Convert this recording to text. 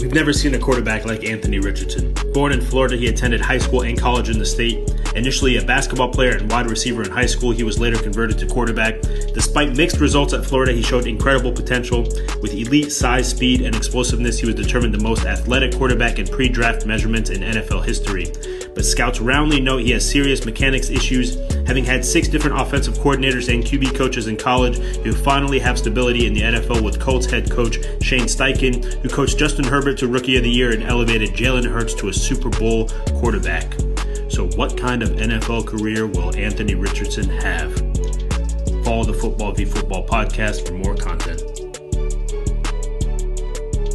We've never seen a quarterback like Anthony Richardson. Born in Florida, he attended high school and college in the state. Initially a basketball player and wide receiver in high school, he was later converted to quarterback. Despite mixed results at Florida, he showed incredible potential. With elite size, speed, and explosiveness, he was determined the most athletic quarterback in pre draft measurements in NFL history. But scouts roundly note he has serious mechanics issues, having had six different offensive coordinators and QB coaches in college who finally have stability in the NFL with Colts head coach Shane Steichen, who coached Justin Herbert to Rookie of the Year and elevated Jalen Hurts to a Super Bowl quarterback. So, what kind of NFL career will Anthony Richardson have? Follow the Football v Football podcast for more content.